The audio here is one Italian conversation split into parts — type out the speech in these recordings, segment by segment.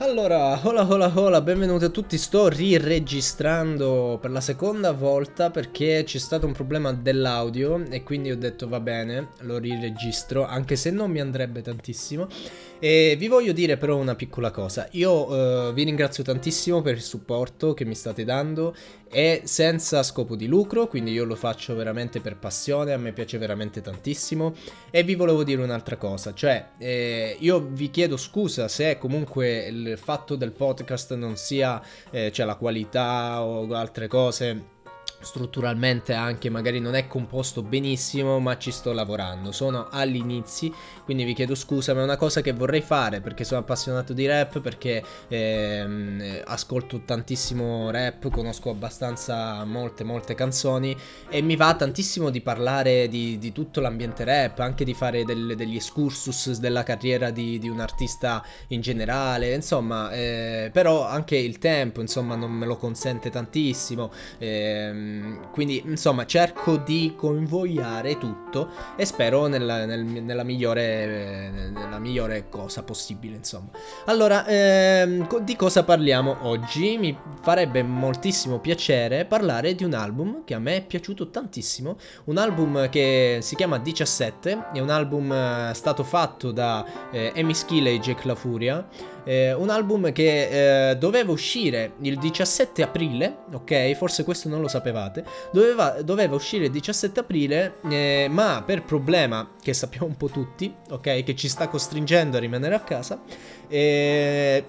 Allora, hola hola hola, benvenuti a tutti, sto riregistrando per la seconda volta perché c'è stato un problema dell'audio e quindi ho detto va bene, lo riregistro, anche se non mi andrebbe tantissimo. E vi voglio dire però una piccola cosa, io uh, vi ringrazio tantissimo per il supporto che mi state dando. E senza scopo di lucro, quindi io lo faccio veramente per passione, a me piace veramente tantissimo. E vi volevo dire un'altra cosa, cioè eh, io vi chiedo scusa se comunque il fatto del podcast non sia, eh, cioè la qualità o altre cose strutturalmente anche magari non è composto benissimo ma ci sto lavorando. Sono agli inizi quindi vi chiedo scusa ma è una cosa che vorrei fare perché sono appassionato di rap perché ehm, ascolto tantissimo rap conosco abbastanza molte molte canzoni e mi va tantissimo di parlare di, di tutto l'ambiente rap anche di fare del, degli excursus della carriera di, di, un artista in generale insomma eh, però anche il tempo insomma non me lo consente tantissimo eh, Ehm, quindi insomma cerco di convogliare tutto e spero nella, nel, nella, migliore, nella migliore cosa possibile insomma. Allora, ehm, di cosa parliamo oggi? Mi farebbe moltissimo piacere parlare di un album che a me è piaciuto tantissimo, un album che si chiama 17, è un album eh, stato fatto da eh, Amy Skille e Jack La Furia eh, un album che eh, doveva uscire il 17 aprile, ok? Forse questo non lo sapevate. Doveva, doveva uscire il 17 aprile, eh, ma per problema che sappiamo un po' tutti, ok? Che ci sta costringendo a rimanere a casa. Eh,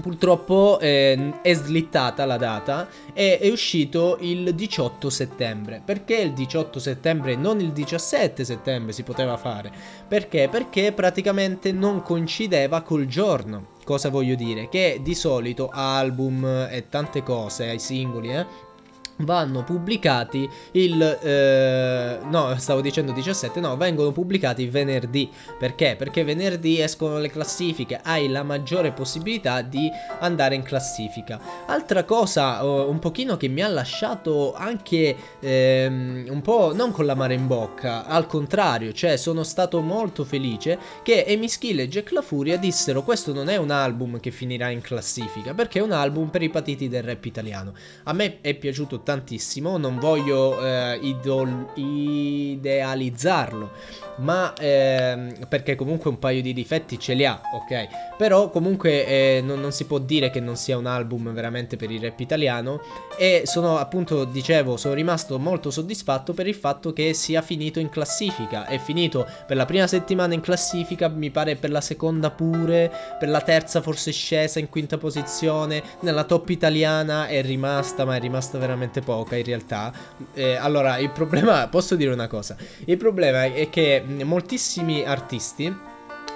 Purtroppo eh, è slittata la data e è uscito il 18 settembre. Perché il 18 settembre e non il 17 settembre si poteva fare? Perché? Perché praticamente non coincideva col giorno. Cosa voglio dire? Che di solito album e tante cose, ai singoli, eh, vanno pubblicati il eh, no stavo dicendo 17 no vengono pubblicati venerdì. Perché? Perché venerdì escono le classifiche hai la maggiore possibilità di andare in classifica. Altra cosa uh, un pochino che mi ha lasciato anche ehm, un po' non con la mare in bocca al contrario cioè sono stato molto felice che Amy Skill e Jack La Furia dissero questo non è un album che finirà in classifica perché è un album per i patiti del rap italiano a me è piaciuto tanto tantissimo, non voglio eh, idol- idealizzarlo, ma ehm, perché comunque un paio di difetti ce li ha, ok? Però comunque eh, non, non, si può dire che non sia un album veramente per il rap italiano e sono appunto, dicevo, sono rimasto molto soddisfatto per il fatto che sia finito in classifica, è finito per la prima settimana in classifica, mi pare per la seconda pure, per la terza forse scesa in quinta posizione, nella top italiana è rimasta, ma è rimasta veramente veramente poca in realtà. Eh, allora, il problema, posso dire una cosa, il problema è che moltissimi artisti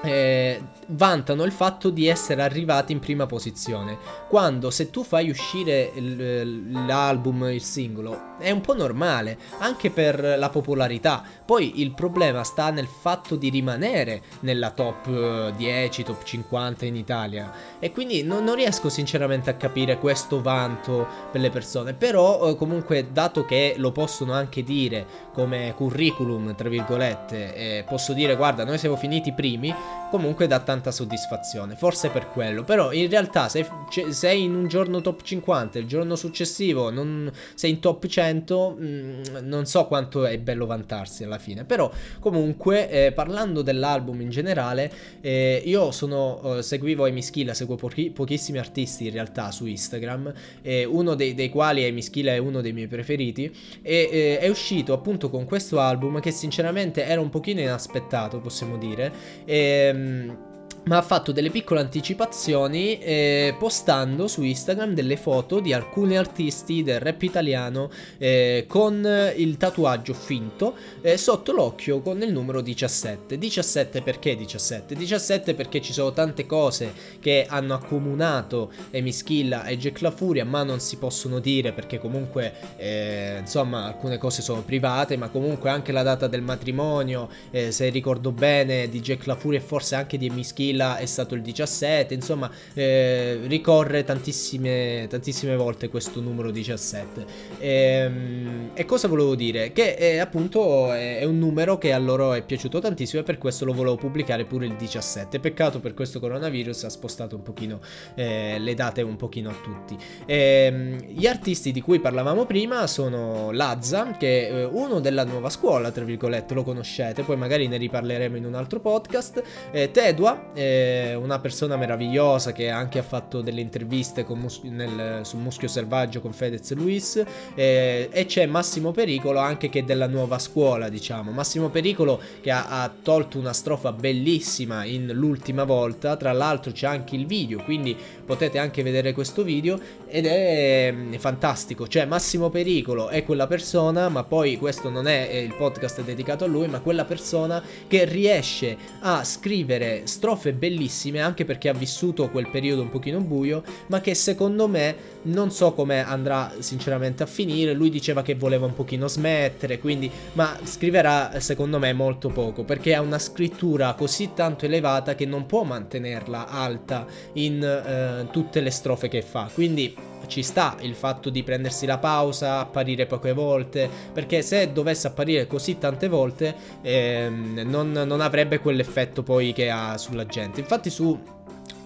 eh, vantano il fatto di essere arrivati in prima posizione. Quando se tu fai uscire l'album, il singolo, è un po' normale, anche per la popolarità. Poi il problema sta nel fatto di rimanere nella top 10, eh, top 50 in Italia. E quindi non, non riesco sinceramente a capire questo vanto per le persone. Però eh, comunque, dato che lo possono anche dire come curriculum, tra virgolette, eh, posso dire guarda, noi siamo finiti primi, comunque dà tanta soddisfazione. Forse per quello. Però in realtà se sei in un giorno top 50, il giorno successivo non sei in top 100, mh, mm, non so quanto è bello vantarsi alla fine. Però comunque eh, parlando dell'album in generale, eh, io sono, eh, seguivo Amy Schilla, seguo pochi, pochissimi artisti in realtà su Instagram, uno dei, dei, quali Amy Schilla è uno dei miei preferiti e eh, è uscito appunto con questo album che sinceramente era un pochino inaspettato, possiamo dire. E, ehm, ma ha fatto delle piccole anticipazioni eh, postando su Instagram delle foto di alcuni artisti del rap italiano eh, con il tatuaggio finto eh, sotto l'occhio con il numero 17. 17 perché 17? 17 perché ci sono tante cose che hanno accomunato Emischilla e Jack La Furia ma non si possono dire perché comunque eh, insomma alcune cose sono private ma comunque anche la data del matrimonio eh, se ricordo bene di Jack La Furia e forse anche di Emischilla 2000 è stato il 17, insomma eh, ricorre tantissime, tantissime volte questo numero 17. E, ehm, e cosa volevo dire? Che è, appunto è un numero che a loro è piaciuto tantissimo e per questo lo volevo pubblicare pure il 17. Peccato per questo coronavirus ha spostato un pochino eh, le date un pochino a tutti. E, ehm, gli artisti di cui parlavamo prima sono Lazza, che è uno della nuova scuola, tra virgolette, lo conoscete, poi magari ne riparleremo in un altro podcast. Eh, Tedua, eh, una persona meravigliosa che anche ha fatto delle interviste mus- nel, su Muschio Selvaggio con Fedez Luis. Eh, e c'è Massimo Pericolo, anche che è della nuova scuola, diciamo. Massimo Pericolo che ha, ha tolto una strofa bellissima in l'ultima volta. Tra l'altro c'è anche il video, quindi potete anche vedere questo video. Ed è mm, fantastico. Cioè, Massimo Pericolo è quella persona, ma poi questo non è il podcast dedicato a lui, ma quella persona che riesce a scrivere strofe bellissime anche perché ha vissuto quel periodo un pochino buio, ma che secondo me non so come andrà sinceramente a finire. Lui diceva che voleva un pochino smettere, quindi ma scriverà secondo me molto poco perché ha una scrittura così tanto elevata che non può mantenerla alta in eh, tutte le strofe che fa. Quindi ci sta il fatto di prendersi la pausa, apparire poche volte, perché se dovesse apparire così tante volte ehm, non, non avrebbe quell'effetto poi che ha sulla gente. Infatti su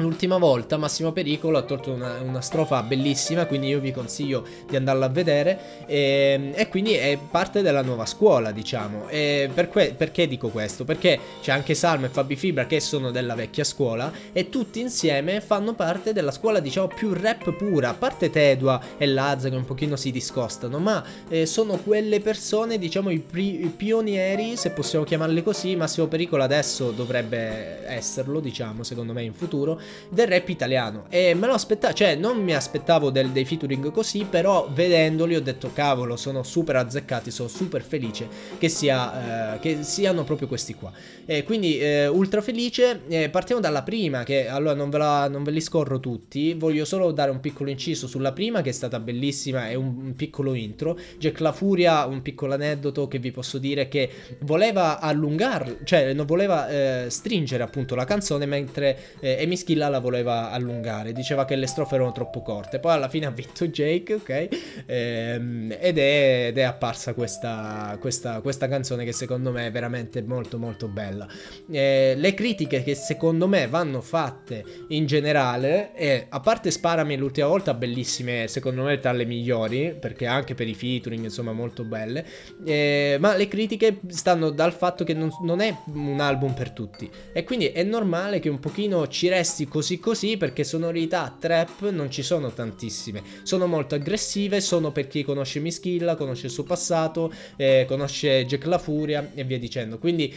L'ultima volta Massimo Pericolo ha tolto una, una, strofa bellissima, quindi io vi consiglio di andarla a vedere e, ehm, e quindi è parte della nuova scuola, diciamo. Per que- perché dico questo? Perché c'è anche Salmo e Fabi Fibra che sono della vecchia scuola e tutti insieme fanno parte della scuola, diciamo, più rap pura, a parte Tedua e Lazza che un pochino si discostano, ma eh, sono quelle persone, diciamo, i, pri- i pionieri, se possiamo chiamarli così, Massimo Pericolo adesso dovrebbe esserlo, diciamo, secondo me in futuro del rap italiano. E me lo aspettavo, cioè non mi aspettavo del, dei featuring così, però vedendoli ho detto cavolo, sono super azzeccati, sono super felice che, sia, eh, che siano proprio questi qua. E quindi eh, ultra felice, eh, partiamo dalla prima, che allora non ve, la, non ve, li scorro tutti, voglio solo dare un piccolo inciso sulla prima che è stata bellissima e un, un piccolo intro. Jack La Furia, un piccolo aneddoto che vi posso dire che voleva allungare, cioè non voleva eh, stringere appunto la canzone mentre eh, Amy Schilla la voleva allungare, diceva che le strofe erano troppo corte, poi alla fine ha vinto Jake, ok? Ehm, ed, è, ed, è, apparsa questa, questa, questa, canzone che secondo me è veramente molto molto bella. Eh, le critiche che secondo me vanno fatte in generale, e a parte Sparami l'ultima volta, bellissime, secondo me tra le migliori, perché anche per i featuring insomma molto belle, eh, ma le critiche stanno dal fatto che non, non è un album per tutti e quindi è normale che un pochino ci resti così così perché sonorità trap non ci sono tantissime. Sono molto aggressive, sono per chi conosce Mischilla, conosce il suo passato, eh, conosce Jack La Furia e via dicendo. Quindi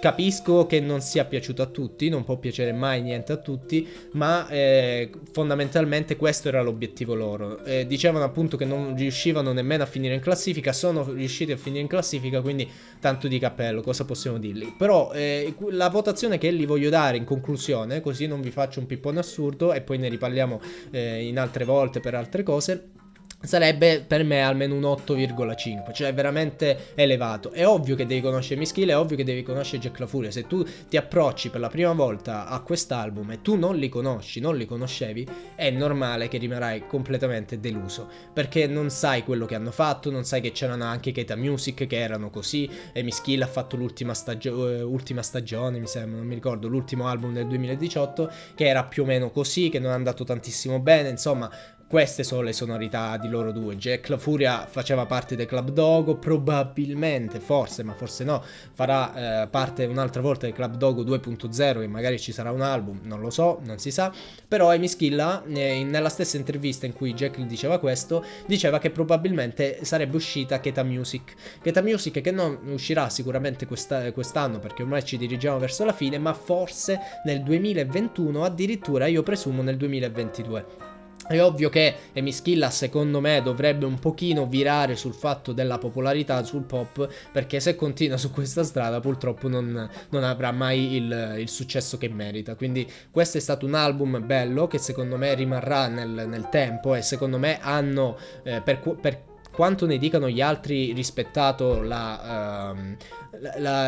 capisco che non sia piaciuto a tutti, non può piacere mai niente a tutti, ma eh, fondamentalmente questo era l'obiettivo loro. Eh, dicevano appunto che non riuscivano nemmeno a finire in classifica, sono riusciti a finire in classifica, quindi tanto di cappello, cosa possiamo dirgli? Però eh, la votazione che li voglio dare in conclusione, così non vi faccio un pippone assurdo e poi ne riparliamo eh, in altre volte per altre cose sarebbe per me almeno un 8,5, cioè veramente elevato. È ovvio che devi conoscere Mischile, è ovvio che devi conoscere Jack La Furia. Se tu ti approcci per la prima volta a quest'album e tu non li conosci, non li conoscevi, è normale che rimarrai completamente deluso, perché non sai quello che hanno fatto, non sai che c'erano anche Keta Music che erano così, e Mischile ha fatto l'ultima stagio- eh, ultima stagione, mi sembra, non mi ricordo, l'ultimo album del 2018, che era più o meno così, che non è andato tantissimo bene, insomma, queste sono le sonorità di loro due. Jack La Furia faceva parte del Club Dogo, probabilmente, forse, ma forse no, farà eh, parte un'altra volta del Club Dogo 2.0 e magari ci sarà un album, non lo so, non si sa. Però Amy Schilla, eh, nella stessa intervista in cui Jack diceva questo, diceva che probabilmente sarebbe uscita Keta Music. Keta Music che non uscirà sicuramente questa, quest'anno perché ormai ci dirigiamo verso la fine, ma forse nel 2021, addirittura io presumo nel 2022. È ovvio che Emischilla secondo me dovrebbe un pochino virare sul fatto della popolarità sul pop perché se continua su questa strada purtroppo non, non avrà mai il, il, successo che merita. Quindi questo è stato un album bello che secondo me rimarrà nel, nel tempo e secondo me hanno eh, per, per quanto ne dicano gli altri rispettato la, uh,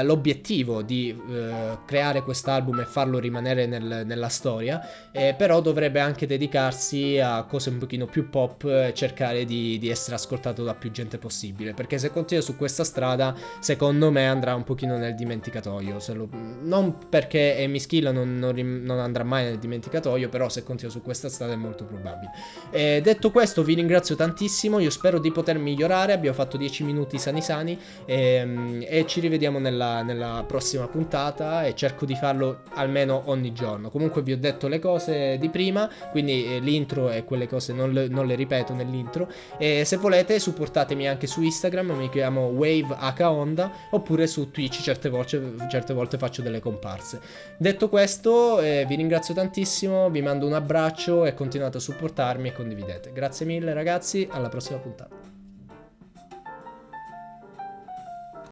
l'obiettivo di uh, creare quest'album e farlo rimanere nel, nella storia, eh, però dovrebbe anche dedicarsi a cose un pochino più pop e cercare di, di, essere ascoltato da più gente possibile, perché se continua su questa strada, secondo me andrà un pochino nel dimenticatoio, lo, non perché Amy Skill non, non, non, andrà mai nel dimenticatoio, però se continua su questa strada è molto probabile. E detto questo vi ringrazio tantissimo, io spero di poter migliorare, abbiamo fatto 10 minuti sani sani ehm, e ci rivediamo nella, nella prossima puntata e cerco di farlo almeno ogni giorno. Comunque vi ho detto le cose di prima, quindi eh, l'intro e quelle cose non le, non le ripeto nell'intro. E se volete supportatemi anche su Instagram, mi chiamo WaveHonda, oppure su Twitch certe volte, certe volte faccio delle comparse. Detto questo, eh, vi ringrazio tantissimo, vi mando un abbraccio e continuate a supportarmi e condividete. Grazie mille ragazzi, alla prossima puntata.